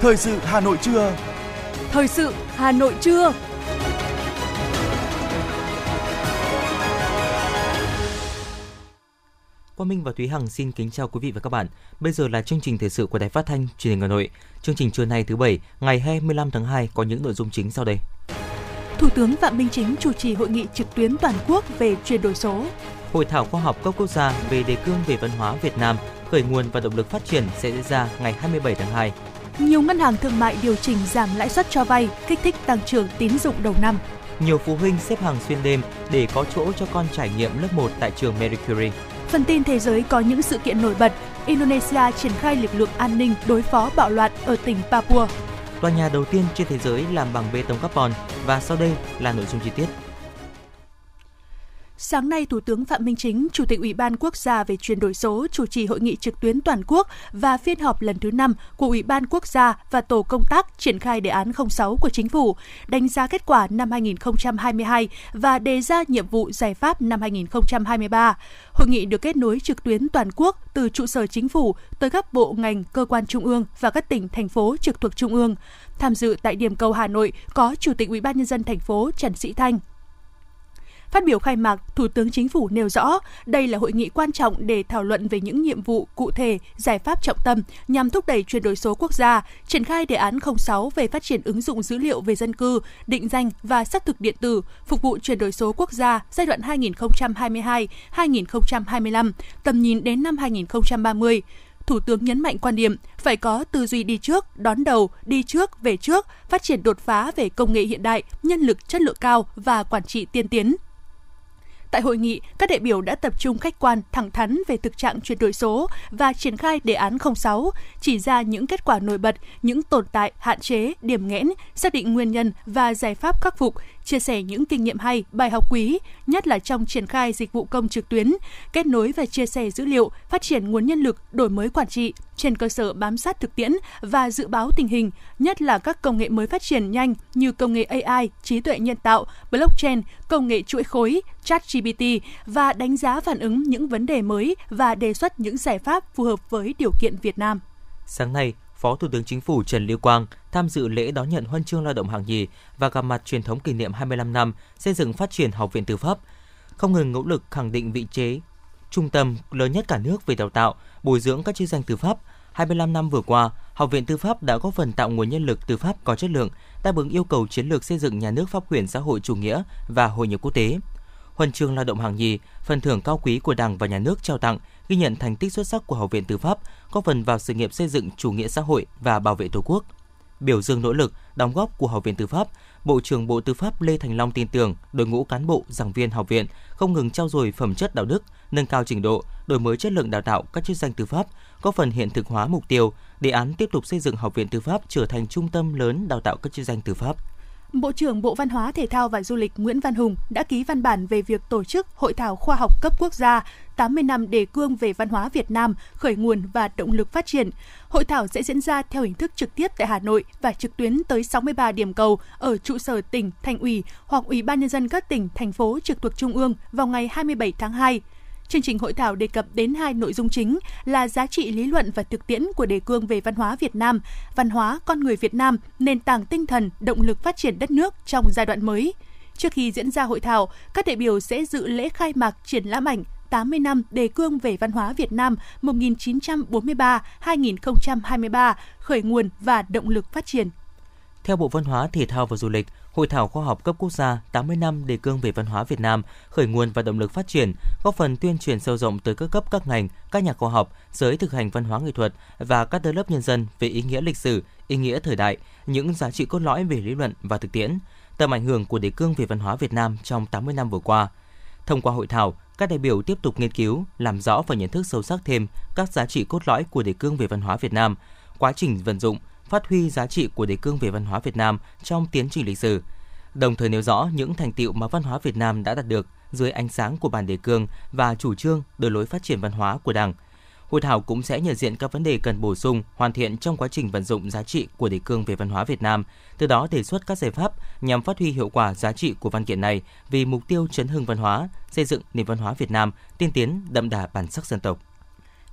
Thời sự Hà Nội trưa. Thời sự Hà Nội trưa. Quang Minh và Thúy Hằng xin kính chào quý vị và các bạn. Bây giờ là chương trình thời sự của Đài Phát thanh Truyền hình Hà Nội. Chương trình trưa nay thứ bảy, ngày 25 tháng 2 có những nội dung chính sau đây. Thủ tướng Phạm Minh Chính chủ trì hội nghị trực tuyến toàn quốc về chuyển đổi số. Hội thảo khoa học cấp quốc gia về đề cương về văn hóa Việt Nam, khởi nguồn và động lực phát triển sẽ diễn ra ngày 27 tháng 2. Nhiều ngân hàng thương mại điều chỉnh giảm lãi suất cho vay, kích thích tăng trưởng tín dụng đầu năm. Nhiều phụ huynh xếp hàng xuyên đêm để có chỗ cho con trải nghiệm lớp 1 tại trường Marie Curie. Phần tin thế giới có những sự kiện nổi bật. Indonesia triển khai lực lượng an ninh đối phó bạo loạn ở tỉnh Papua. Tòa nhà đầu tiên trên thế giới làm bằng bê tông carbon và sau đây là nội dung chi tiết. Sáng nay, Thủ tướng Phạm Minh Chính, Chủ tịch Ủy ban Quốc gia về chuyển đổi số chủ trì hội nghị trực tuyến toàn quốc và phiên họp lần thứ 5 của Ủy ban Quốc gia và Tổ công tác triển khai đề án 06 của Chính phủ, đánh giá kết quả năm 2022 và đề ra nhiệm vụ giải pháp năm 2023. Hội nghị được kết nối trực tuyến toàn quốc từ trụ sở Chính phủ tới các bộ ngành, cơ quan trung ương và các tỉnh, thành phố trực thuộc trung ương. Tham dự tại điểm cầu Hà Nội có Chủ tịch Ủy ban nhân dân thành phố Trần Sĩ Thanh, Phát biểu khai mạc, Thủ tướng Chính phủ nêu rõ, đây là hội nghị quan trọng để thảo luận về những nhiệm vụ cụ thể, giải pháp trọng tâm nhằm thúc đẩy chuyển đổi số quốc gia, triển khai đề án 06 về phát triển ứng dụng dữ liệu về dân cư, định danh và xác thực điện tử, phục vụ chuyển đổi số quốc gia giai đoạn 2022-2025, tầm nhìn đến năm 2030. Thủ tướng nhấn mạnh quan điểm phải có tư duy đi trước, đón đầu, đi trước, về trước, phát triển đột phá về công nghệ hiện đại, nhân lực chất lượng cao và quản trị tiên tiến, Tại hội nghị, các đại biểu đã tập trung khách quan, thẳng thắn về thực trạng chuyển đổi số và triển khai đề án 06, chỉ ra những kết quả nổi bật, những tồn tại, hạn chế, điểm nghẽn, xác định nguyên nhân và giải pháp khắc phục, chia sẻ những kinh nghiệm hay, bài học quý, nhất là trong triển khai dịch vụ công trực tuyến, kết nối và chia sẻ dữ liệu, phát triển nguồn nhân lực, đổi mới quản trị trên cơ sở bám sát thực tiễn và dự báo tình hình, nhất là các công nghệ mới phát triển nhanh như công nghệ AI, trí tuệ nhân tạo, blockchain, công nghệ chuỗi khối, ChatGPT và đánh giá phản ứng những vấn đề mới và đề xuất những giải pháp phù hợp với điều kiện Việt Nam. Sáng nay, Phó Thủ tướng Chính phủ Trần Lưu Quang tham dự lễ đón nhận huân chương lao động hạng nhì và gặp mặt truyền thống kỷ niệm 25 năm xây dựng phát triển Học viện Tư pháp, không ngừng nỗ lực khẳng định vị trí trung tâm lớn nhất cả nước về đào tạo, bồi dưỡng các chức danh tư pháp. 25 năm vừa qua, Học viện Tư pháp đã góp phần tạo nguồn nhân lực tư pháp có chất lượng, đáp ứng yêu cầu chiến lược xây dựng nhà nước pháp quyền xã hội chủ nghĩa và hội nhập quốc tế. Huân chương lao động hạng nhì, phần thưởng cao quý của Đảng và Nhà nước trao tặng ghi nhận thành tích xuất sắc của Học viện Tư pháp, góp phần vào sự nghiệp xây dựng chủ nghĩa xã hội và bảo vệ Tổ quốc. Biểu dương nỗ lực, đóng góp của Học viện Tư pháp, Bộ trưởng Bộ Tư pháp Lê Thành Long tin tưởng đội ngũ cán bộ, giảng viên học viện không ngừng trao dồi phẩm chất đạo đức, nâng cao trình độ, đổi mới chất lượng đào tạo các chức danh tư pháp, góp phần hiện thực hóa mục tiêu, đề án tiếp tục xây dựng Học viện Tư pháp trở thành trung tâm lớn đào tạo các chức danh tư pháp. Bộ trưởng Bộ Văn hóa Thể thao và Du lịch Nguyễn Văn Hùng đã ký văn bản về việc tổ chức Hội thảo khoa học cấp quốc gia 80 năm đề cương về văn hóa Việt Nam, khởi nguồn và động lực phát triển. Hội thảo sẽ diễn ra theo hình thức trực tiếp tại Hà Nội và trực tuyến tới 63 điểm cầu ở trụ sở tỉnh, thành ủy hoặc ủy ban nhân dân các tỉnh, thành phố trực thuộc trung ương vào ngày 27 tháng 2. Chương trình hội thảo đề cập đến hai nội dung chính là giá trị lý luận và thực tiễn của đề cương về văn hóa Việt Nam, văn hóa con người Việt Nam, nền tảng tinh thần, động lực phát triển đất nước trong giai đoạn mới. Trước khi diễn ra hội thảo, các đại biểu sẽ dự lễ khai mạc triển lãm ảnh 80 năm đề cương về văn hóa Việt Nam 1943-2023, khởi nguồn và động lực phát triển. Theo Bộ Văn hóa, Thể thao và Du lịch, Hội thảo khoa học cấp quốc gia 80 năm đề cương về văn hóa Việt Nam, khởi nguồn và động lực phát triển, góp phần tuyên truyền sâu rộng tới các cấp các ngành, các nhà khoa học, giới thực hành văn hóa nghệ thuật và các tầng lớp nhân dân về ý nghĩa lịch sử, ý nghĩa thời đại, những giá trị cốt lõi về lý luận và thực tiễn, tầm ảnh hưởng của đề cương về văn hóa Việt Nam trong 80 năm vừa qua. Thông qua hội thảo, các đại biểu tiếp tục nghiên cứu, làm rõ và nhận thức sâu sắc thêm các giá trị cốt lõi của đề cương về văn hóa Việt Nam, quá trình vận dụng, phát huy giá trị của đề cương về văn hóa Việt Nam trong tiến trình lịch sử, đồng thời nêu rõ những thành tiệu mà văn hóa Việt Nam đã đạt được dưới ánh sáng của bản đề cương và chủ trương đường lối phát triển văn hóa của Đảng. Hội thảo cũng sẽ nhận diện các vấn đề cần bổ sung, hoàn thiện trong quá trình vận dụng giá trị của đề cương về văn hóa Việt Nam, từ đó đề xuất các giải pháp nhằm phát huy hiệu quả giá trị của văn kiện này vì mục tiêu chấn hưng văn hóa, xây dựng nền văn hóa Việt Nam tiên tiến đậm đà bản sắc dân tộc.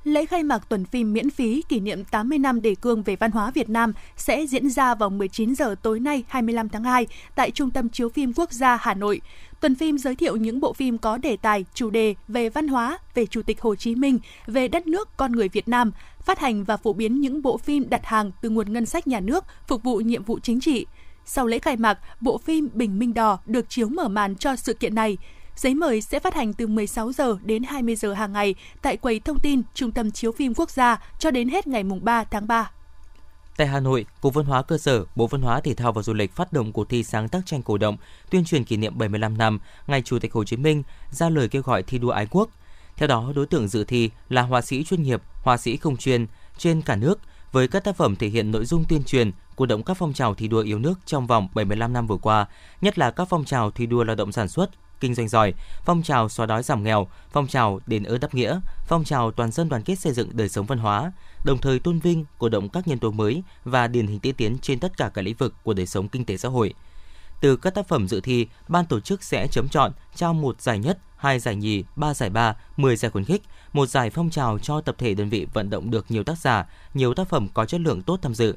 Lễ khai mạc tuần phim miễn phí kỷ niệm 80 năm đề cương về văn hóa Việt Nam sẽ diễn ra vào 19 giờ tối nay 25 tháng 2 tại Trung tâm Chiếu phim Quốc gia Hà Nội. Tuần phim giới thiệu những bộ phim có đề tài, chủ đề về văn hóa, về Chủ tịch Hồ Chí Minh, về đất nước, con người Việt Nam, phát hành và phổ biến những bộ phim đặt hàng từ nguồn ngân sách nhà nước phục vụ nhiệm vụ chính trị. Sau lễ khai mạc, bộ phim Bình Minh Đỏ được chiếu mở màn cho sự kiện này. Giấy mời sẽ phát hành từ 16 giờ đến 20 giờ hàng ngày tại quầy thông tin Trung tâm Chiếu phim Quốc gia cho đến hết ngày 3 tháng 3. Tại Hà Nội, Cục Văn hóa Cơ sở, Bộ Văn hóa Thể thao và Du lịch phát động cuộc thi sáng tác tranh cổ động, tuyên truyền kỷ niệm 75 năm ngày Chủ tịch Hồ Chí Minh, ra lời kêu gọi thi đua ái quốc. Theo đó, đối tượng dự thi là họa sĩ chuyên nghiệp, họa sĩ không chuyên trên cả nước với các tác phẩm thể hiện nội dung tuyên truyền, cổ động các phong trào thi đua yêu nước trong vòng 75 năm vừa qua, nhất là các phong trào thi đua lao động sản xuất, kinh doanh giỏi, phong trào xóa đói giảm nghèo, phong trào đền ơn đáp nghĩa, phong trào toàn dân đoàn kết xây dựng đời sống văn hóa, đồng thời tôn vinh, cổ động các nhân tố mới và điển hình tiên tiến trên tất cả các lĩnh vực của đời sống kinh tế xã hội. Từ các tác phẩm dự thi, ban tổ chức sẽ chấm chọn trao một giải nhất, hai giải nhì, ba giải ba, 10 giải khuyến khích, một giải phong trào cho tập thể đơn vị vận động được nhiều tác giả, nhiều tác phẩm có chất lượng tốt tham dự.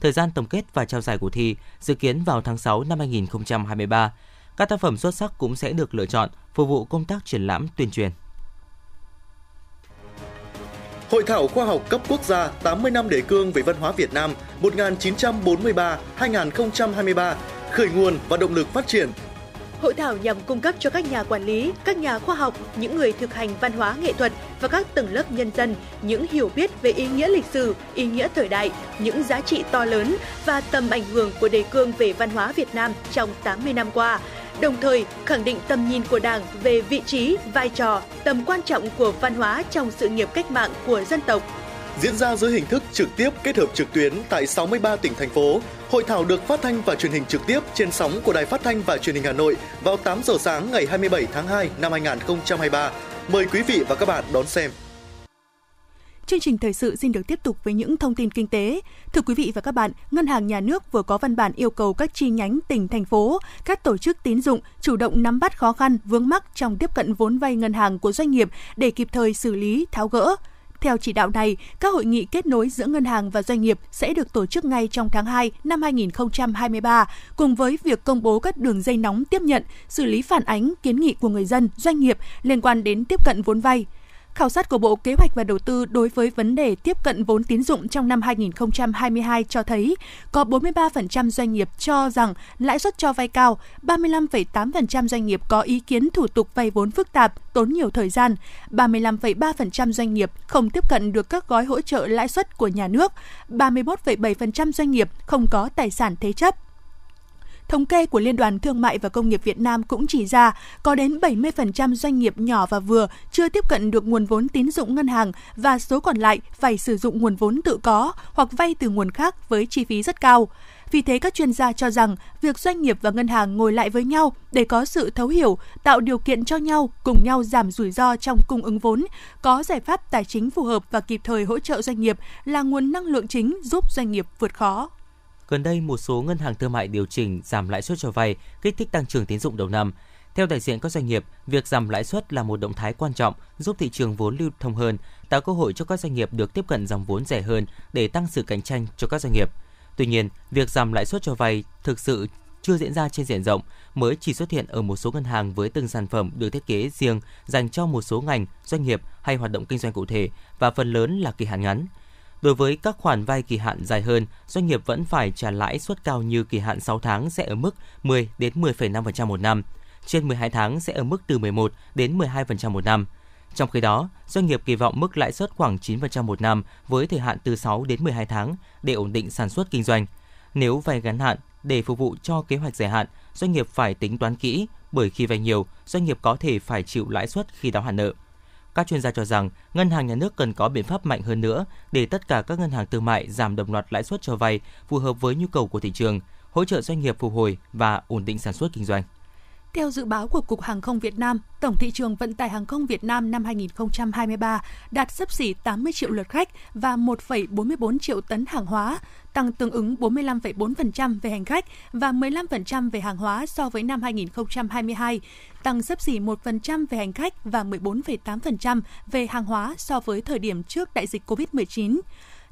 Thời gian tổng kết và trao giải cuộc thi dự kiến vào tháng 6 năm 2023. Các tác phẩm xuất sắc cũng sẽ được lựa chọn phục vụ công tác triển lãm tuyên truyền. Hội thảo khoa học cấp quốc gia 80 năm đề cương về văn hóa Việt Nam 1943-2023, khởi nguồn và động lực phát triển Hội thảo nhằm cung cấp cho các nhà quản lý, các nhà khoa học, những người thực hành văn hóa nghệ thuật và các tầng lớp nhân dân những hiểu biết về ý nghĩa lịch sử, ý nghĩa thời đại, những giá trị to lớn và tầm ảnh hưởng của đề cương về văn hóa Việt Nam trong 80 năm qua, đồng thời khẳng định tầm nhìn của Đảng về vị trí, vai trò, tầm quan trọng của văn hóa trong sự nghiệp cách mạng của dân tộc. Diễn ra dưới hình thức trực tiếp kết hợp trực tuyến tại 63 tỉnh thành phố, hội thảo được phát thanh và truyền hình trực tiếp trên sóng của Đài Phát thanh và Truyền hình Hà Nội vào 8 giờ sáng ngày 27 tháng 2 năm 2023. Mời quý vị và các bạn đón xem. Chương trình thời sự xin được tiếp tục với những thông tin kinh tế. Thưa quý vị và các bạn, Ngân hàng Nhà nước vừa có văn bản yêu cầu các chi nhánh tỉnh, thành phố, các tổ chức tín dụng chủ động nắm bắt khó khăn, vướng mắc trong tiếp cận vốn vay ngân hàng của doanh nghiệp để kịp thời xử lý, tháo gỡ. Theo chỉ đạo này, các hội nghị kết nối giữa ngân hàng và doanh nghiệp sẽ được tổ chức ngay trong tháng 2 năm 2023, cùng với việc công bố các đường dây nóng tiếp nhận, xử lý phản ánh, kiến nghị của người dân, doanh nghiệp liên quan đến tiếp cận vốn vay. Khảo sát của Bộ Kế hoạch và Đầu tư đối với vấn đề tiếp cận vốn tín dụng trong năm 2022 cho thấy có 43% doanh nghiệp cho rằng lãi suất cho vay cao, 35,8% doanh nghiệp có ý kiến thủ tục vay vốn phức tạp, tốn nhiều thời gian, 35,3% doanh nghiệp không tiếp cận được các gói hỗ trợ lãi suất của nhà nước, 31,7% doanh nghiệp không có tài sản thế chấp. Thống kê của Liên đoàn Thương mại và Công nghiệp Việt Nam cũng chỉ ra có đến 70% doanh nghiệp nhỏ và vừa chưa tiếp cận được nguồn vốn tín dụng ngân hàng và số còn lại phải sử dụng nguồn vốn tự có hoặc vay từ nguồn khác với chi phí rất cao. Vì thế các chuyên gia cho rằng việc doanh nghiệp và ngân hàng ngồi lại với nhau để có sự thấu hiểu, tạo điều kiện cho nhau cùng nhau giảm rủi ro trong cung ứng vốn, có giải pháp tài chính phù hợp và kịp thời hỗ trợ doanh nghiệp là nguồn năng lượng chính giúp doanh nghiệp vượt khó. Gần đây, một số ngân hàng thương mại điều chỉnh giảm lãi suất cho vay, kích thích tăng trưởng tín dụng đầu năm. Theo đại diện các doanh nghiệp, việc giảm lãi suất là một động thái quan trọng giúp thị trường vốn lưu thông hơn, tạo cơ hội cho các doanh nghiệp được tiếp cận dòng vốn rẻ hơn để tăng sự cạnh tranh cho các doanh nghiệp. Tuy nhiên, việc giảm lãi suất cho vay thực sự chưa diễn ra trên diện rộng, mới chỉ xuất hiện ở một số ngân hàng với từng sản phẩm được thiết kế riêng dành cho một số ngành, doanh nghiệp hay hoạt động kinh doanh cụ thể và phần lớn là kỳ hạn ngắn. Đối với các khoản vay kỳ hạn dài hơn, doanh nghiệp vẫn phải trả lãi suất cao như kỳ hạn 6 tháng sẽ ở mức 10 đến 10,5% một năm, trên 12 tháng sẽ ở mức từ 11 đến 12% một năm. Trong khi đó, doanh nghiệp kỳ vọng mức lãi suất khoảng 9% một năm với thời hạn từ 6 đến 12 tháng để ổn định sản xuất kinh doanh. Nếu vay ngắn hạn để phục vụ cho kế hoạch dài hạn, doanh nghiệp phải tính toán kỹ bởi khi vay nhiều, doanh nghiệp có thể phải chịu lãi suất khi đáo hạn nợ. Các chuyên gia cho rằng ngân hàng nhà nước cần có biện pháp mạnh hơn nữa để tất cả các ngân hàng thương mại giảm đồng loạt lãi suất cho vay phù hợp với nhu cầu của thị trường, hỗ trợ doanh nghiệp phục hồi và ổn định sản xuất kinh doanh. Theo dự báo của Cục Hàng không Việt Nam, tổng thị trường vận tải hàng không Việt Nam năm 2023 đạt sấp xỉ 80 triệu lượt khách và 1,44 triệu tấn hàng hóa, tăng tương ứng 45,4% về hành khách và 15% về hàng hóa so với năm 2022, tăng sấp xỉ 1% về hành khách và 14,8% về hàng hóa so với thời điểm trước đại dịch COVID-19.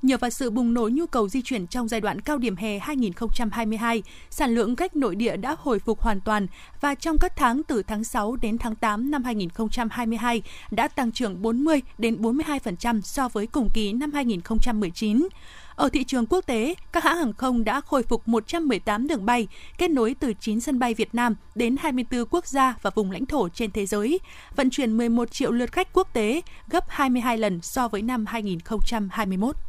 Nhờ vào sự bùng nổ nhu cầu di chuyển trong giai đoạn cao điểm hè 2022, sản lượng khách nội địa đã hồi phục hoàn toàn và trong các tháng từ tháng 6 đến tháng 8 năm 2022 đã tăng trưởng 40 đến 42% so với cùng kỳ năm 2019. Ở thị trường quốc tế, các hãng hàng không đã khôi phục 118 đường bay, kết nối từ 9 sân bay Việt Nam đến 24 quốc gia và vùng lãnh thổ trên thế giới, vận chuyển 11 triệu lượt khách quốc tế, gấp 22 lần so với năm 2021.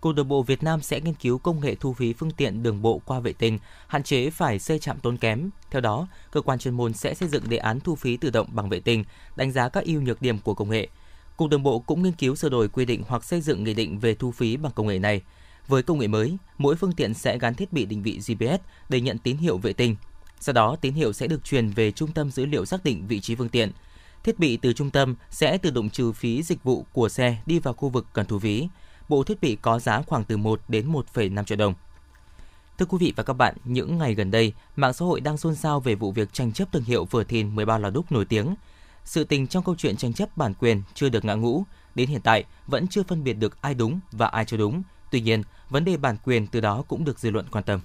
Cục Đường bộ Việt Nam sẽ nghiên cứu công nghệ thu phí phương tiện đường bộ qua vệ tinh, hạn chế phải xây trạm tốn kém. Theo đó, cơ quan chuyên môn sẽ xây dựng đề án thu phí tự động bằng vệ tinh, đánh giá các ưu nhược điểm của công nghệ. Cục Đường bộ cũng nghiên cứu sửa đổi quy định hoặc xây dựng nghị định về thu phí bằng công nghệ này. Với công nghệ mới, mỗi phương tiện sẽ gắn thiết bị định vị GPS để nhận tín hiệu vệ tinh. Sau đó, tín hiệu sẽ được truyền về trung tâm dữ liệu xác định vị trí phương tiện. Thiết bị từ trung tâm sẽ tự động trừ phí dịch vụ của xe đi vào khu vực cần thu phí bộ thiết bị có giá khoảng từ 1 đến 1,5 triệu đồng. Thưa quý vị và các bạn, những ngày gần đây, mạng xã hội đang xôn xao về vụ việc tranh chấp thương hiệu phở thìn 13 lò đúc nổi tiếng. Sự tình trong câu chuyện tranh chấp bản quyền chưa được ngã ngũ, đến hiện tại vẫn chưa phân biệt được ai đúng và ai chưa đúng. Tuy nhiên, vấn đề bản quyền từ đó cũng được dư luận quan tâm.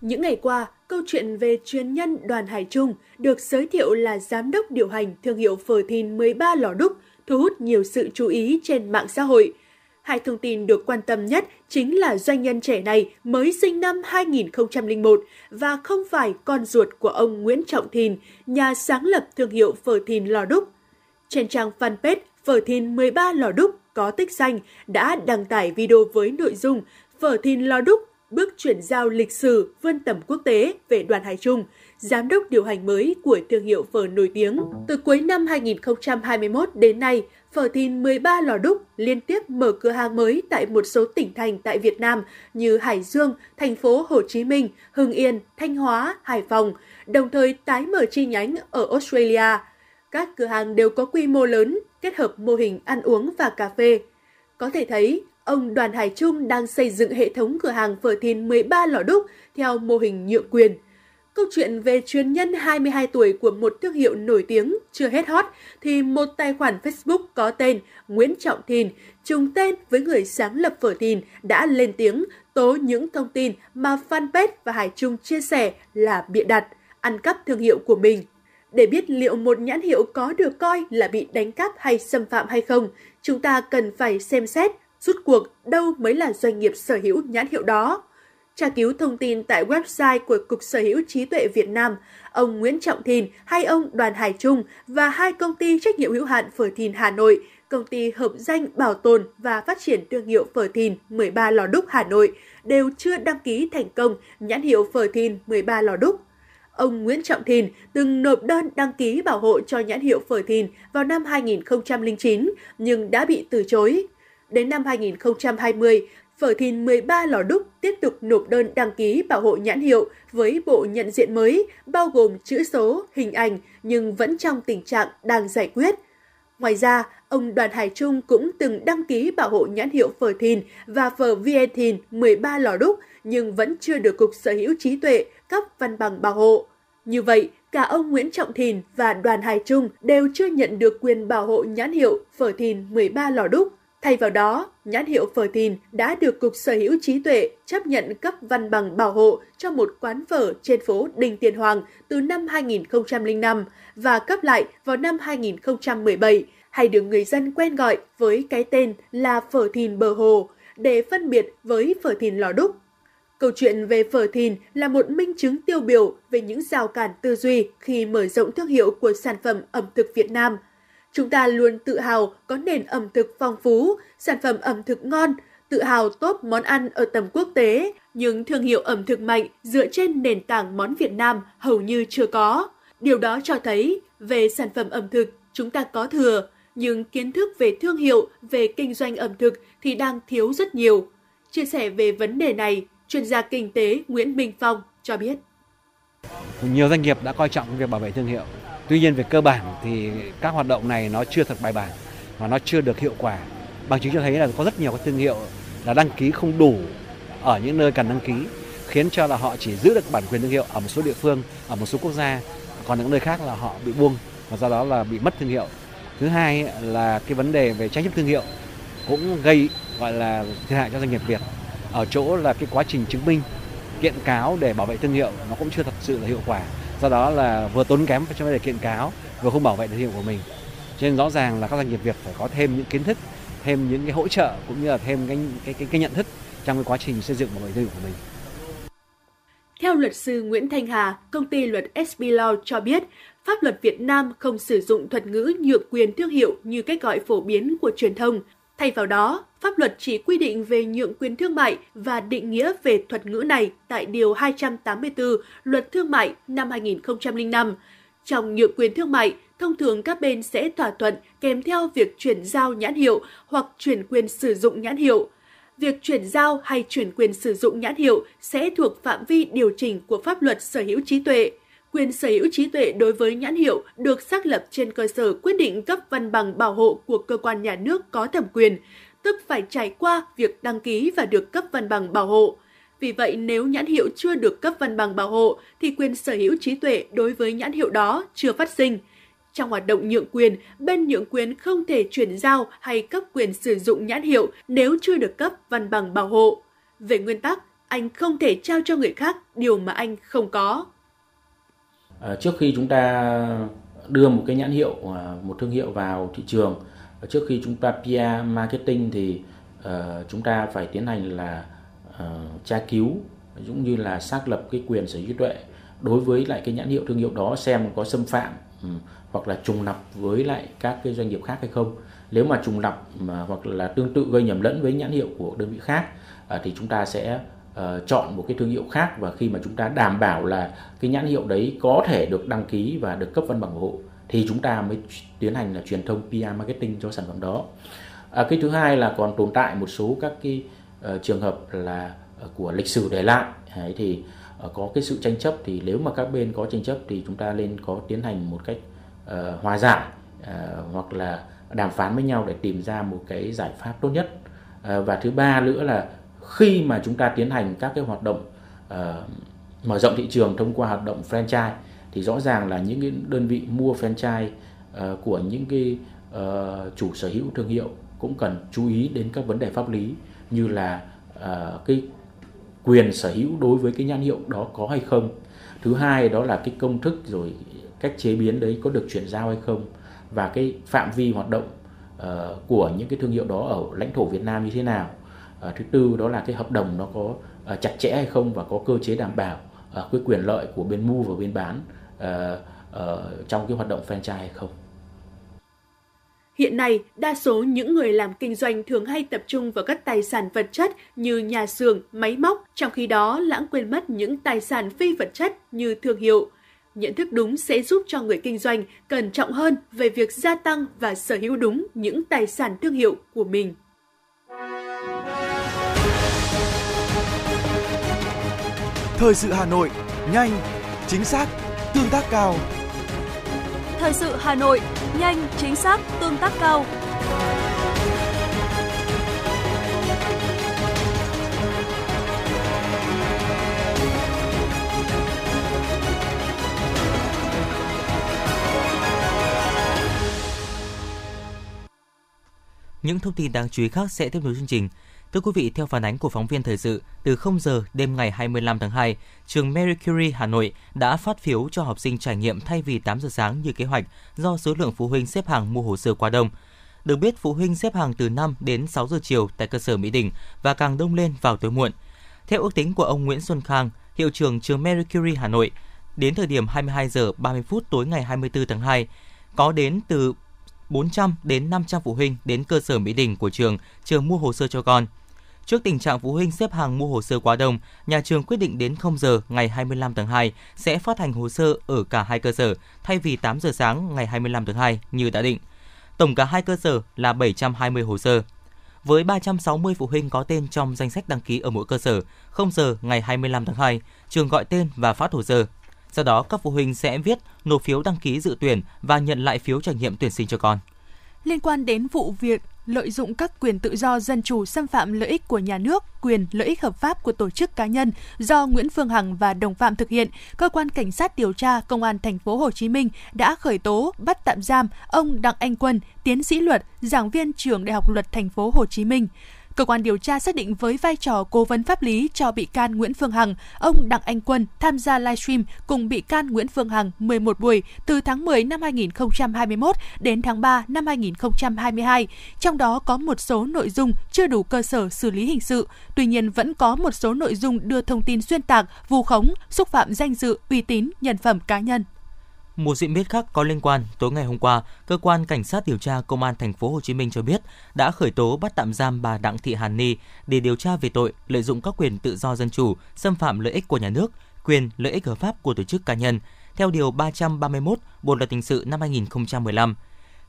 Những ngày qua, câu chuyện về chuyên nhân Đoàn Hải Trung được giới thiệu là giám đốc điều hành thương hiệu phở thìn 13 lò đúc thu hút nhiều sự chú ý trên mạng xã hội. Hai thông tin được quan tâm nhất chính là doanh nhân trẻ này mới sinh năm 2001 và không phải con ruột của ông Nguyễn Trọng Thìn, nhà sáng lập thương hiệu phở thìn lò đúc. Trên trang fanpage phở thìn 13 lò đúc có tích danh đã đăng tải video với nội dung phở thìn lò đúc bước chuyển giao lịch sử vươn tầm quốc tế về đoàn Hải Trung – giám đốc điều hành mới của thương hiệu phở nổi tiếng. Từ cuối năm 2021 đến nay, phở thìn 13 lò đúc liên tiếp mở cửa hàng mới tại một số tỉnh thành tại Việt Nam như Hải Dương, thành phố Hồ Chí Minh, Hưng Yên, Thanh Hóa, Hải Phòng, đồng thời tái mở chi nhánh ở Australia. Các cửa hàng đều có quy mô lớn, kết hợp mô hình ăn uống và cà phê. Có thể thấy, ông Đoàn Hải Trung đang xây dựng hệ thống cửa hàng phở thìn 13 lò đúc theo mô hình nhượng quyền – Câu chuyện về chuyên nhân 22 tuổi của một thương hiệu nổi tiếng chưa hết hot thì một tài khoản Facebook có tên Nguyễn Trọng Thìn trùng tên với người sáng lập phở thìn đã lên tiếng tố những thông tin mà fanpage và Hải Trung chia sẻ là bịa đặt, ăn cắp thương hiệu của mình. Để biết liệu một nhãn hiệu có được coi là bị đánh cắp hay xâm phạm hay không, chúng ta cần phải xem xét rút cuộc đâu mới là doanh nghiệp sở hữu nhãn hiệu đó. Tra cứu thông tin tại website của Cục Sở hữu trí tuệ Việt Nam, ông Nguyễn Trọng Thìn hay ông Đoàn Hải Trung và hai công ty trách nhiệm hữu hạn Phở Thìn Hà Nội, công ty hợp danh bảo tồn và phát triển thương hiệu Phở Thìn 13 Lò Đúc Hà Nội đều chưa đăng ký thành công nhãn hiệu Phở Thìn 13 Lò Đúc. Ông Nguyễn Trọng Thìn từng nộp đơn đăng ký bảo hộ cho nhãn hiệu Phở Thìn vào năm 2009 nhưng đã bị từ chối. Đến năm 2020, Phở Thìn 13 lò đúc tiếp tục nộp đơn đăng ký bảo hộ nhãn hiệu với bộ nhận diện mới, bao gồm chữ số, hình ảnh nhưng vẫn trong tình trạng đang giải quyết. Ngoài ra, ông Đoàn Hải Trung cũng từng đăng ký bảo hộ nhãn hiệu phở thìn và phở Vien thìn 13 lò đúc nhưng vẫn chưa được Cục Sở hữu trí tuệ cấp văn bằng bảo hộ. Như vậy, cả ông Nguyễn Trọng Thìn và Đoàn Hải Trung đều chưa nhận được quyền bảo hộ nhãn hiệu phở thìn 13 lò đúc. Thay vào đó, nhãn hiệu phở thìn đã được Cục Sở hữu trí tuệ chấp nhận cấp văn bằng bảo hộ cho một quán phở trên phố đình tiền Hoàng từ năm 2005 và cấp lại vào năm 2017, hay được người dân quen gọi với cái tên là phở thìn bờ hồ để phân biệt với phở thìn lò đúc. Câu chuyện về phở thìn là một minh chứng tiêu biểu về những rào cản tư duy khi mở rộng thương hiệu của sản phẩm ẩm thực Việt Nam – Chúng ta luôn tự hào có nền ẩm thực phong phú, sản phẩm ẩm thực ngon, tự hào tốt món ăn ở tầm quốc tế, nhưng thương hiệu ẩm thực mạnh dựa trên nền tảng món Việt Nam hầu như chưa có. Điều đó cho thấy về sản phẩm ẩm thực chúng ta có thừa, nhưng kiến thức về thương hiệu, về kinh doanh ẩm thực thì đang thiếu rất nhiều. Chia sẻ về vấn đề này, chuyên gia kinh tế Nguyễn Minh Phong cho biết. Nhiều doanh nghiệp đã coi trọng việc bảo vệ thương hiệu. Tuy nhiên về cơ bản thì các hoạt động này nó chưa thật bài bản và nó chưa được hiệu quả. Bằng chứng cho thấy là có rất nhiều các thương hiệu là đăng ký không đủ ở những nơi cần đăng ký khiến cho là họ chỉ giữ được bản quyền thương hiệu ở một số địa phương, ở một số quốc gia, còn những nơi khác là họ bị buông và do đó là bị mất thương hiệu. Thứ hai là cái vấn đề về tranh chấp thương hiệu cũng gây gọi là thiệt hại cho doanh nghiệp Việt ở chỗ là cái quá trình chứng minh kiện cáo để bảo vệ thương hiệu nó cũng chưa thật sự là hiệu quả do đó là vừa tốn kém trong vấn đề kiện cáo vừa không bảo vệ thương hiệu của mình cho nên rõ ràng là các doanh nghiệp Việt phải có thêm những kiến thức thêm những cái hỗ trợ cũng như là thêm cái cái cái, cái nhận thức trong cái quá trình xây dựng bảo vệ thương hiệu của mình theo luật sư Nguyễn Thanh Hà, công ty luật SB Law cho biết, pháp luật Việt Nam không sử dụng thuật ngữ nhượng quyền thương hiệu như cách gọi phổ biến của truyền thông. Thay vào đó, pháp luật chỉ quy định về nhượng quyền thương mại và định nghĩa về thuật ngữ này tại Điều 284 Luật Thương mại năm 2005. Trong nhượng quyền thương mại, thông thường các bên sẽ thỏa thuận kèm theo việc chuyển giao nhãn hiệu hoặc chuyển quyền sử dụng nhãn hiệu. Việc chuyển giao hay chuyển quyền sử dụng nhãn hiệu sẽ thuộc phạm vi điều chỉnh của pháp luật sở hữu trí tuệ. Quyền sở hữu trí tuệ đối với nhãn hiệu được xác lập trên cơ sở quyết định cấp văn bằng bảo hộ của cơ quan nhà nước có thẩm quyền, tức phải trải qua việc đăng ký và được cấp văn bằng bảo hộ. Vì vậy, nếu nhãn hiệu chưa được cấp văn bằng bảo hộ, thì quyền sở hữu trí tuệ đối với nhãn hiệu đó chưa phát sinh. Trong hoạt động nhượng quyền, bên nhượng quyền không thể chuyển giao hay cấp quyền sử dụng nhãn hiệu nếu chưa được cấp văn bằng bảo hộ. Về nguyên tắc, anh không thể trao cho người khác điều mà anh không có. Ờ, trước khi chúng ta đưa một cái nhãn hiệu, ờ, một thương hiệu vào thị trường, ờ, trước khi chúng ta PR marketing thì uh, chúng ta phải tiến hành là uh, tra cứu cũng như là xác lập cái quyền sở hữu trí tuệ đối với lại cái nhãn hiệu thương hiệu đó xem có xâm phạm um, hoặc là trùng lặp với lại các cái doanh nghiệp khác hay không. Nếu mà trùng lặp mà hoặc là tương tự gây nhầm lẫn với nhãn hiệu của đơn vị khác uh, thì chúng ta sẽ uh, chọn một cái thương hiệu khác và khi mà chúng ta đảm bảo là cái nhãn hiệu đấy có thể được đăng ký và được cấp văn bằng bảo hộ thì chúng ta mới tiến hành là truyền thông PR marketing cho sản phẩm đó. À, cái thứ hai là còn tồn tại một số các cái uh, trường hợp là uh, của lịch sử để lại Đấy, thì uh, có cái sự tranh chấp thì nếu mà các bên có tranh chấp thì chúng ta nên có tiến hành một cách uh, hòa giải uh, hoặc là đàm phán với nhau để tìm ra một cái giải pháp tốt nhất. Uh, và thứ ba nữa là khi mà chúng ta tiến hành các cái hoạt động uh, mở rộng thị trường thông qua hoạt động franchise thì rõ ràng là những cái đơn vị mua franchise uh, của những cái uh, chủ sở hữu thương hiệu cũng cần chú ý đến các vấn đề pháp lý như là uh, cái quyền sở hữu đối với cái nhãn hiệu đó có hay không. Thứ hai đó là cái công thức rồi cách chế biến đấy có được chuyển giao hay không và cái phạm vi hoạt động uh, của những cái thương hiệu đó ở lãnh thổ Việt Nam như thế nào. Ờ, thứ tư đó là cái hợp đồng nó có ờ, chặt chẽ hay không và có cơ chế đảm bảo ờ, cái quyền lợi của bên mua và bên bán trong cái hoạt động franchise hay không. Hiện nay, đa số những người làm kinh doanh thường hay tập trung vào các tài sản vật chất như nhà xưởng, máy móc, trong khi đó lãng quên mất những tài sản phi vật chất như thương hiệu. Nhận thức đúng sẽ giúp cho người kinh doanh cẩn trọng hơn về việc gia tăng và sở hữu đúng những tài sản thương hiệu của mình. Thời sự Hà Nội, nhanh, chính xác, tương tác cao. Thời sự Hà Nội, nhanh, chính xác, tương tác cao. Những thông tin đáng chú ý khác sẽ tiếp nối chương trình. Thưa quý vị, theo phản ánh của phóng viên thời sự, từ 0 giờ đêm ngày 25 tháng 2, trường Marie Curie Hà Nội đã phát phiếu cho học sinh trải nghiệm thay vì 8 giờ sáng như kế hoạch do số lượng phụ huynh xếp hàng mua hồ sơ quá đông. Được biết, phụ huynh xếp hàng từ 5 đến 6 giờ chiều tại cơ sở Mỹ Đình và càng đông lên vào tối muộn. Theo ước tính của ông Nguyễn Xuân Khang, hiệu trưởng trường Marie Curie Hà Nội, đến thời điểm 22 giờ 30 phút tối ngày 24 tháng 2, có đến từ 400 đến 500 phụ huynh đến cơ sở Mỹ Đình của trường chờ mua hồ sơ cho con. Trước tình trạng phụ huynh xếp hàng mua hồ sơ quá đông, nhà trường quyết định đến 0 giờ ngày 25 tháng 2 sẽ phát hành hồ sơ ở cả hai cơ sở thay vì 8 giờ sáng ngày 25 tháng 2 như đã định. Tổng cả hai cơ sở là 720 hồ sơ. Với 360 phụ huynh có tên trong danh sách đăng ký ở mỗi cơ sở, 0 giờ ngày 25 tháng 2, trường gọi tên và phát hồ sơ. Sau đó, các phụ huynh sẽ viết nộp phiếu đăng ký dự tuyển và nhận lại phiếu trải nghiệm tuyển sinh cho con. Liên quan đến vụ việc lợi dụng các quyền tự do dân chủ xâm phạm lợi ích của nhà nước, quyền lợi ích hợp pháp của tổ chức cá nhân do Nguyễn Phương Hằng và đồng phạm thực hiện, cơ quan cảnh sát điều tra công an thành phố Hồ Chí Minh đã khởi tố bắt tạm giam ông Đặng Anh Quân, tiến sĩ luật, giảng viên trường Đại học Luật thành phố Hồ Chí Minh. Cơ quan điều tra xác định với vai trò cố vấn pháp lý cho bị can Nguyễn Phương Hằng, ông Đặng Anh Quân tham gia livestream cùng bị can Nguyễn Phương Hằng 11 buổi từ tháng 10 năm 2021 đến tháng 3 năm 2022. Trong đó có một số nội dung chưa đủ cơ sở xử lý hình sự, tuy nhiên vẫn có một số nội dung đưa thông tin xuyên tạc, vu khống, xúc phạm danh dự, uy tín, nhân phẩm cá nhân. Một diễn biến khác có liên quan, tối ngày hôm qua, cơ quan cảnh sát điều tra công an thành phố Hồ Chí Minh cho biết đã khởi tố bắt tạm giam bà Đặng Thị Hàn Ni để điều tra về tội lợi dụng các quyền tự do dân chủ, xâm phạm lợi ích của nhà nước, quyền lợi ích hợp pháp của tổ chức cá nhân theo điều 331 Bộ luật hình sự năm 2015.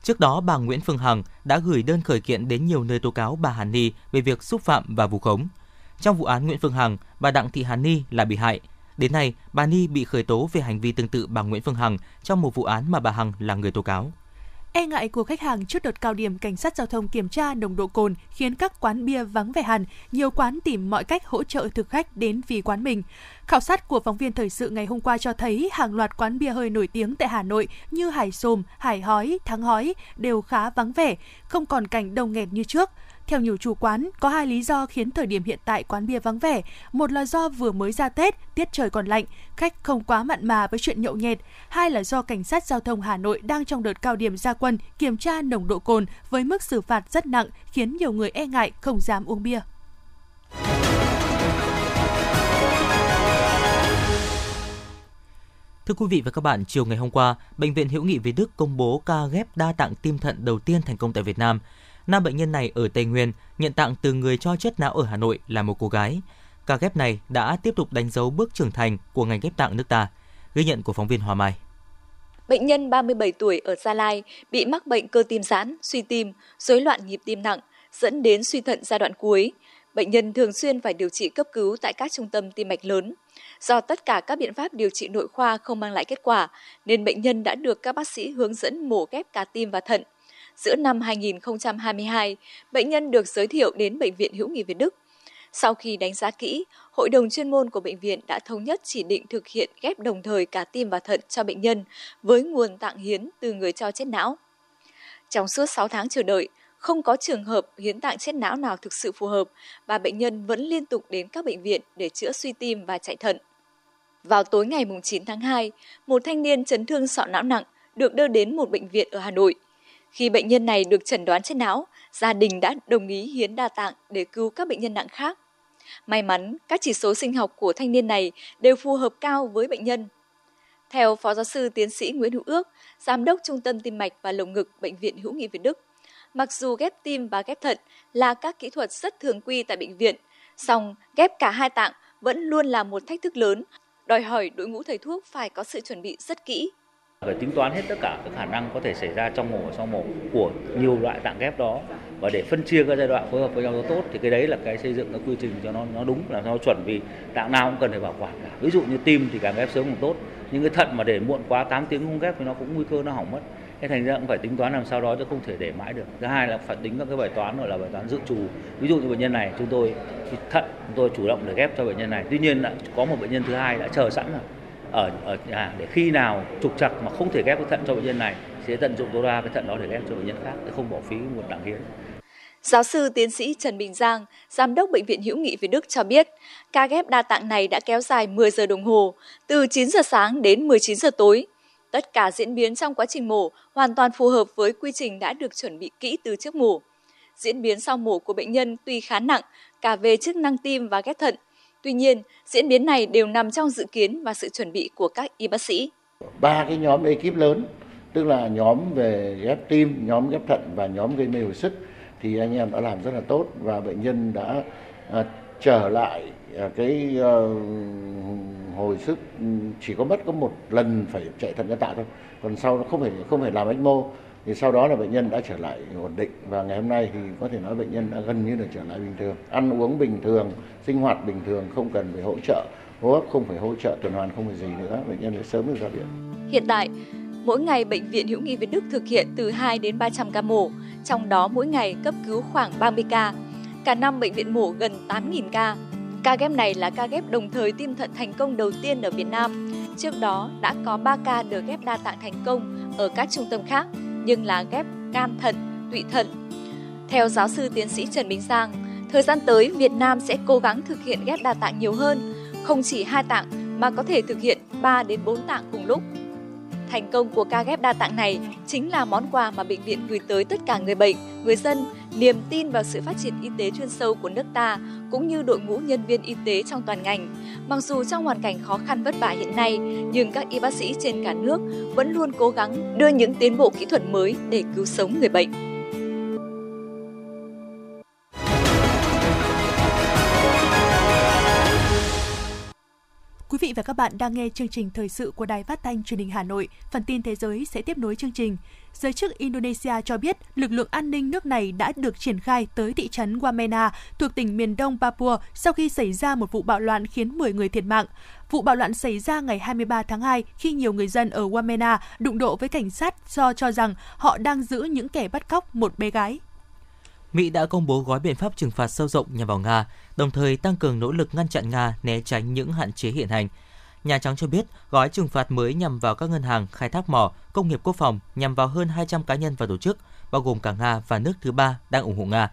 Trước đó, bà Nguyễn Phương Hằng đã gửi đơn khởi kiện đến nhiều nơi tố cáo bà Hàn Ni về việc xúc phạm và vu khống. Trong vụ án Nguyễn Phương Hằng, bà Đặng Thị Hàn Ni là bị hại, Đến nay, bà Ni bị khởi tố về hành vi tương tự bà Nguyễn Phương Hằng trong một vụ án mà bà Hằng là người tố cáo. E ngại của khách hàng trước đợt cao điểm cảnh sát giao thông kiểm tra nồng độ cồn khiến các quán bia vắng vẻ hẳn, nhiều quán tìm mọi cách hỗ trợ thực khách đến vì quán mình. Khảo sát của phóng viên thời sự ngày hôm qua cho thấy hàng loạt quán bia hơi nổi tiếng tại Hà Nội như Hải Sồm, Hải Hói, Thắng Hói đều khá vắng vẻ, không còn cảnh đông nghẹt như trước. Theo nhiều chủ quán, có hai lý do khiến thời điểm hiện tại quán bia vắng vẻ. Một là do vừa mới ra Tết, tiết trời còn lạnh, khách không quá mặn mà với chuyện nhậu nhẹt. Hai là do cảnh sát giao thông Hà Nội đang trong đợt cao điểm gia quân kiểm tra nồng độ cồn với mức xử phạt rất nặng khiến nhiều người e ngại không dám uống bia. Thưa quý vị và các bạn, chiều ngày hôm qua, Bệnh viện Hữu nghị Việt Đức công bố ca ghép đa tạng tim thận đầu tiên thành công tại Việt Nam. Nam bệnh nhân này ở Tây Nguyên nhận tặng từ người cho chết não ở Hà Nội là một cô gái. Ca ghép này đã tiếp tục đánh dấu bước trưởng thành của ngành ghép tạng nước ta. Ghi nhận của phóng viên Hòa Mai. Bệnh nhân 37 tuổi ở Gia Lai bị mắc bệnh cơ tim giãn, suy tim, rối loạn nhịp tim nặng, dẫn đến suy thận giai đoạn cuối. Bệnh nhân thường xuyên phải điều trị cấp cứu tại các trung tâm tim mạch lớn. Do tất cả các biện pháp điều trị nội khoa không mang lại kết quả, nên bệnh nhân đã được các bác sĩ hướng dẫn mổ ghép cả tim và thận. Giữa năm 2022, bệnh nhân được giới thiệu đến Bệnh viện Hữu nghị Việt Đức. Sau khi đánh giá kỹ, Hội đồng chuyên môn của bệnh viện đã thống nhất chỉ định thực hiện ghép đồng thời cả tim và thận cho bệnh nhân với nguồn tạng hiến từ người cho chết não. Trong suốt 6 tháng chờ đợi, không có trường hợp hiến tạng chết não nào thực sự phù hợp và bệnh nhân vẫn liên tục đến các bệnh viện để chữa suy tim và chạy thận. Vào tối ngày 9 tháng 2, một thanh niên chấn thương sọ não nặng được đưa đến một bệnh viện ở Hà Nội – khi bệnh nhân này được chẩn đoán chết não, gia đình đã đồng ý hiến đa tạng để cứu các bệnh nhân nặng khác. May mắn, các chỉ số sinh học của thanh niên này đều phù hợp cao với bệnh nhân. Theo Phó Giáo sư Tiến sĩ Nguyễn Hữu Ước, Giám đốc Trung tâm Tim mạch và Lồng ngực Bệnh viện Hữu nghị Việt Đức, mặc dù ghép tim và ghép thận là các kỹ thuật rất thường quy tại bệnh viện, song ghép cả hai tạng vẫn luôn là một thách thức lớn, đòi hỏi đội ngũ thầy thuốc phải có sự chuẩn bị rất kỹ phải tính toán hết tất cả các khả năng có thể xảy ra trong mổ và sau mổ của nhiều loại tạng ghép đó. Và để phân chia các giai đoạn phối hợp với nhau cho tốt thì cái đấy là cái xây dựng cái quy trình cho nó nó đúng làm sao nó chuẩn vì tạng nào cũng cần phải bảo quản cả. Ví dụ như tim thì càng ghép sớm càng tốt. Nhưng cái thận mà để muộn quá 8 tiếng không ghép thì nó cũng nguy cơ nó hỏng mất. Thế thành ra cũng phải tính toán làm sao đó chứ không thể để mãi được. Thứ hai là phải tính các cái bài toán gọi là bài toán dự trù. Ví dụ như bệnh nhân này, chúng tôi thận chúng tôi chủ động để ghép cho bệnh nhân này. Tuy nhiên đã có một bệnh nhân thứ hai đã chờ sẵn rồi ở ở nhà để khi nào trục trặc mà không thể ghép cái thận cho bệnh nhân này sẽ tận dụng tối đa cái thận đó để ghép cho bệnh nhân khác để không bỏ phí nguồn tạng hiến. Giáo sư tiến sĩ Trần Bình Giang, giám đốc bệnh viện Hữu nghị Việt Đức cho biết, ca ghép đa tạng này đã kéo dài 10 giờ đồng hồ, từ 9 giờ sáng đến 19 giờ tối. Tất cả diễn biến trong quá trình mổ hoàn toàn phù hợp với quy trình đã được chuẩn bị kỹ từ trước mổ. Diễn biến sau mổ của bệnh nhân tuy khá nặng, cả về chức năng tim và ghép thận, Tuy nhiên, diễn biến này đều nằm trong dự kiến và sự chuẩn bị của các y bác sĩ. Ba cái nhóm ekip lớn, tức là nhóm về ghép tim, nhóm ghép thận và nhóm gây mê hồi sức thì anh em đã làm rất là tốt và bệnh nhân đã à, trở lại à, cái à, hồi sức chỉ có mất có một lần phải chạy thận nhân tạo thôi còn sau nó không phải không phải làm ecmo thì sau đó là bệnh nhân đã trở lại ổn định và ngày hôm nay thì có thể nói bệnh nhân đã gần như là trở lại bình thường. Ăn uống bình thường sinh hoạt bình thường không cần phải hỗ trợ. Hô hấp không phải hỗ trợ tuần hoàn không phải gì nữa bệnh nhân sẽ sớm được ra viện. Hiện tại mỗi ngày bệnh viện hữu nghị Việt Đức thực hiện từ 2 đến 300 ca mổ trong đó mỗi ngày cấp cứu khoảng 30 ca. Cả năm bệnh viện mổ gần 8.000 ca. Ca ghép này là ca ghép đồng thời tim thận thành công đầu tiên ở Việt Nam. Trước đó đã có 3 ca được ghép đa tạng thành công ở các trung tâm khác, nhưng là ghép gan thận, tụy thận. Theo giáo sư tiến sĩ Trần Minh Giang, thời gian tới Việt Nam sẽ cố gắng thực hiện ghép đa tạng nhiều hơn, không chỉ hai tạng mà có thể thực hiện 3 đến 4 tạng cùng lúc. Thành công của ca ghép đa tạng này chính là món quà mà bệnh viện gửi tới tất cả người bệnh, người dân, niềm tin vào sự phát triển y tế chuyên sâu của nước ta cũng như đội ngũ nhân viên y tế trong toàn ngành. Mặc dù trong hoàn cảnh khó khăn vất vả hiện nay, nhưng các y bác sĩ trên cả nước vẫn luôn cố gắng đưa những tiến bộ kỹ thuật mới để cứu sống người bệnh. Vị và các bạn đang nghe chương trình thời sự của Đài Phát thanh Truyền hình Hà Nội. Phần tin thế giới sẽ tiếp nối chương trình. Giới chức Indonesia cho biết lực lượng an ninh nước này đã được triển khai tới thị trấn Wamena thuộc tỉnh miền đông Papua sau khi xảy ra một vụ bạo loạn khiến 10 người thiệt mạng. Vụ bạo loạn xảy ra ngày 23 tháng 2 khi nhiều người dân ở Wamena đụng độ với cảnh sát do cho rằng họ đang giữ những kẻ bắt cóc một bé gái. Mỹ đã công bố gói biện pháp trừng phạt sâu rộng nhằm vào Nga, đồng thời tăng cường nỗ lực ngăn chặn Nga né tránh những hạn chế hiện hành. Nhà Trắng cho biết gói trừng phạt mới nhằm vào các ngân hàng, khai thác mỏ, công nghiệp quốc phòng nhằm vào hơn 200 cá nhân và tổ chức, bao gồm cả Nga và nước thứ ba đang ủng hộ Nga.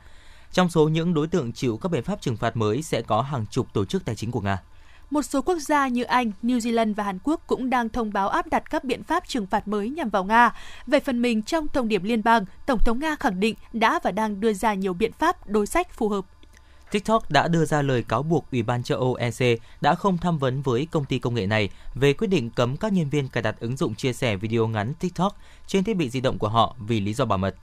Trong số những đối tượng chịu các biện pháp trừng phạt mới sẽ có hàng chục tổ chức tài chính của Nga. Một số quốc gia như Anh, New Zealand và Hàn Quốc cũng đang thông báo áp đặt các biện pháp trừng phạt mới nhằm vào Nga. Về phần mình, trong thông điệp liên bang, Tổng thống Nga khẳng định đã và đang đưa ra nhiều biện pháp đối sách phù hợp. TikTok đã đưa ra lời cáo buộc Ủy ban châu Âu EC đã không tham vấn với công ty công nghệ này về quyết định cấm các nhân viên cài đặt ứng dụng chia sẻ video ngắn TikTok trên thiết bị di động của họ vì lý do bảo mật.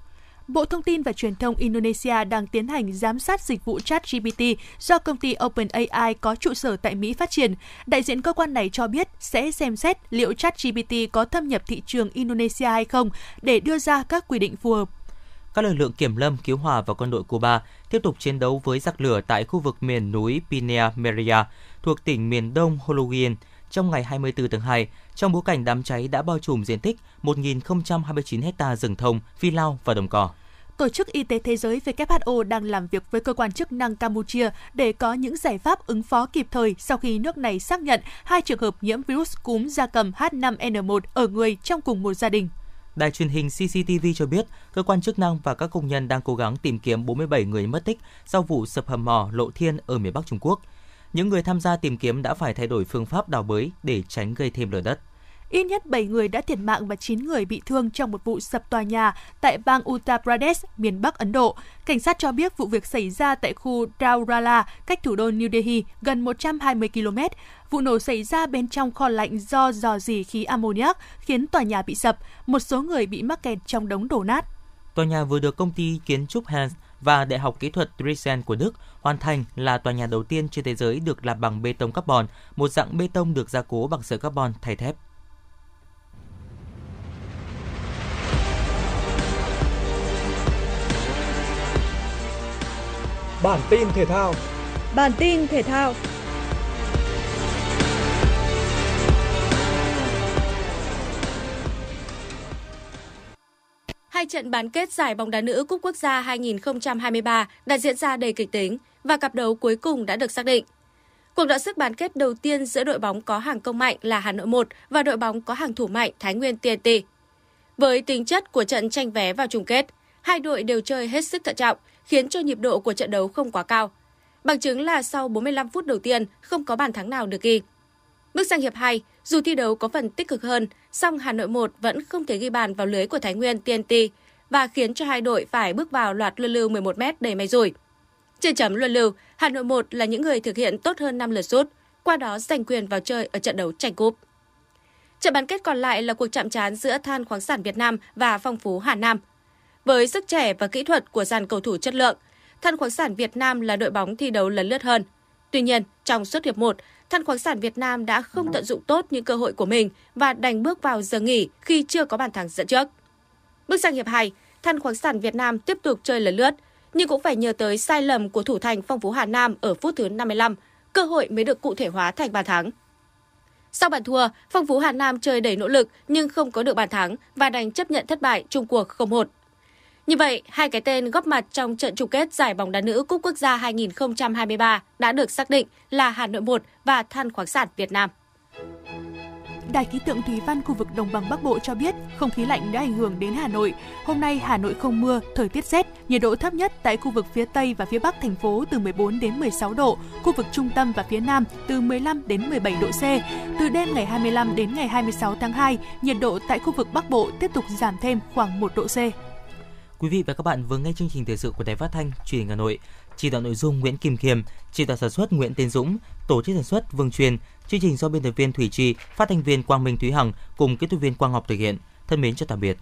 Bộ Thông tin và Truyền thông Indonesia đang tiến hành giám sát dịch vụ chat GPT do công ty OpenAI có trụ sở tại Mỹ phát triển. Đại diện cơ quan này cho biết sẽ xem xét liệu chat GPT có thâm nhập thị trường Indonesia hay không để đưa ra các quy định phù hợp. Các lực lượng kiểm lâm, cứu hỏa và quân đội Cuba tiếp tục chiến đấu với giặc lửa tại khu vực miền núi Pinea Meria thuộc tỉnh miền đông Hologuin trong ngày 24 tháng 2, trong bối cảnh đám cháy đã bao trùm diện tích 1.029 hecta rừng thông, phi lao và đồng cỏ. Tổ chức Y tế Thế giới WHO đang làm việc với cơ quan chức năng Campuchia để có những giải pháp ứng phó kịp thời sau khi nước này xác nhận hai trường hợp nhiễm virus cúm gia cầm H5N1 ở người trong cùng một gia đình. Đài truyền hình CCTV cho biết, cơ quan chức năng và các công nhân đang cố gắng tìm kiếm 47 người mất tích sau vụ sập hầm mỏ Lộ Thiên ở miền Bắc Trung Quốc. Những người tham gia tìm kiếm đã phải thay đổi phương pháp đào bới để tránh gây thêm lở đất. Ít nhất 7 người đã thiệt mạng và 9 người bị thương trong một vụ sập tòa nhà tại bang Uttar Pradesh, miền Bắc Ấn Độ. Cảnh sát cho biết vụ việc xảy ra tại khu Daurala, cách thủ đô New Delhi gần 120 km. Vụ nổ xảy ra bên trong kho lạnh do dò dỉ khí ammoniac khiến tòa nhà bị sập. Một số người bị mắc kẹt trong đống đổ nát. Tòa nhà vừa được công ty kiến trúc Hans và Đại học Kỹ thuật Dresden của Đức hoàn thành là tòa nhà đầu tiên trên thế giới được làm bằng bê tông carbon, một dạng bê tông được gia cố bằng sợi carbon thay thép. Bản tin thể thao. Bản tin thể thao. Hai trận bán kết giải bóng đá nữ Cúp Quốc gia 2023 đã diễn ra đầy kịch tính và cặp đấu cuối cùng đã được xác định. Cuộc đọ sức bán kết đầu tiên giữa đội bóng có hàng công mạnh là Hà Nội 1 và đội bóng có hàng thủ mạnh Thái Nguyên TNT. Với tính chất của trận tranh vé vào chung kết, hai đội đều chơi hết sức thận trọng, khiến cho nhịp độ của trận đấu không quá cao. Bằng chứng là sau 45 phút đầu tiên không có bàn thắng nào được ghi. Bước sang hiệp 2, dù thi đấu có phần tích cực hơn, song Hà Nội 1 vẫn không thể ghi bàn vào lưới của Thái Nguyên TNT và khiến cho hai đội phải bước vào loạt luân lưu 11 m đầy may rủi. Trên chấm luân lưu, Hà Nội 1 là những người thực hiện tốt hơn 5 lượt sút, qua đó giành quyền vào chơi ở trận đấu tranh cúp. Trận bán kết còn lại là cuộc chạm trán giữa Than khoáng sản Việt Nam và Phong Phú Hà Nam. Với sức trẻ và kỹ thuật của dàn cầu thủ chất lượng, Than khoáng sản Việt Nam là đội bóng thi đấu lấn lướt hơn. Tuy nhiên, trong suốt hiệp 1, Than khoáng sản Việt Nam đã không tận dụng tốt những cơ hội của mình và đành bước vào giờ nghỉ khi chưa có bàn thắng dẫn trước. Bước sang hiệp 2, Than khoáng sản Việt Nam tiếp tục chơi lấn lướt, nhưng cũng phải nhờ tới sai lầm của thủ thành Phong Phú Hà Nam ở phút thứ 55 cơ hội mới được cụ thể hóa thành bàn thắng. Sau bàn thua, Phong Phú Hà Nam chơi đầy nỗ lực nhưng không có được bàn thắng và đành chấp nhận thất bại chung cuộc 0-1. Như vậy, hai cái tên góp mặt trong trận chung kết giải bóng đá nữ Cúp Quốc gia 2023 đã được xác định là Hà Nội 1 và Than khoáng sản Việt Nam. Đài khí tượng thủy văn khu vực đồng bằng Bắc Bộ cho biết không khí lạnh đã ảnh hưởng đến Hà Nội. Hôm nay Hà Nội không mưa, thời tiết rét, nhiệt độ thấp nhất tại khu vực phía Tây và phía Bắc thành phố từ 14 đến 16 độ, khu vực trung tâm và phía Nam từ 15 đến 17 độ C. Từ đêm ngày 25 đến ngày 26 tháng 2, nhiệt độ tại khu vực Bắc Bộ tiếp tục giảm thêm khoảng 1 độ C. Quý vị và các bạn vừa nghe chương trình thời sự của Đài Phát thanh Truyền hình Hà Nội. Chỉ đạo nội dung Nguyễn Kim Khiêm, chỉ đạo sản xuất Nguyễn Tiến Dũng, tổ chức sản xuất Vương Truyền, chương trình do biên tập viên Thủy Trì, phát thanh viên Quang Minh Thúy Hằng cùng kỹ thuật viên Quang Ngọc thực hiện. Thân mến chào tạm biệt.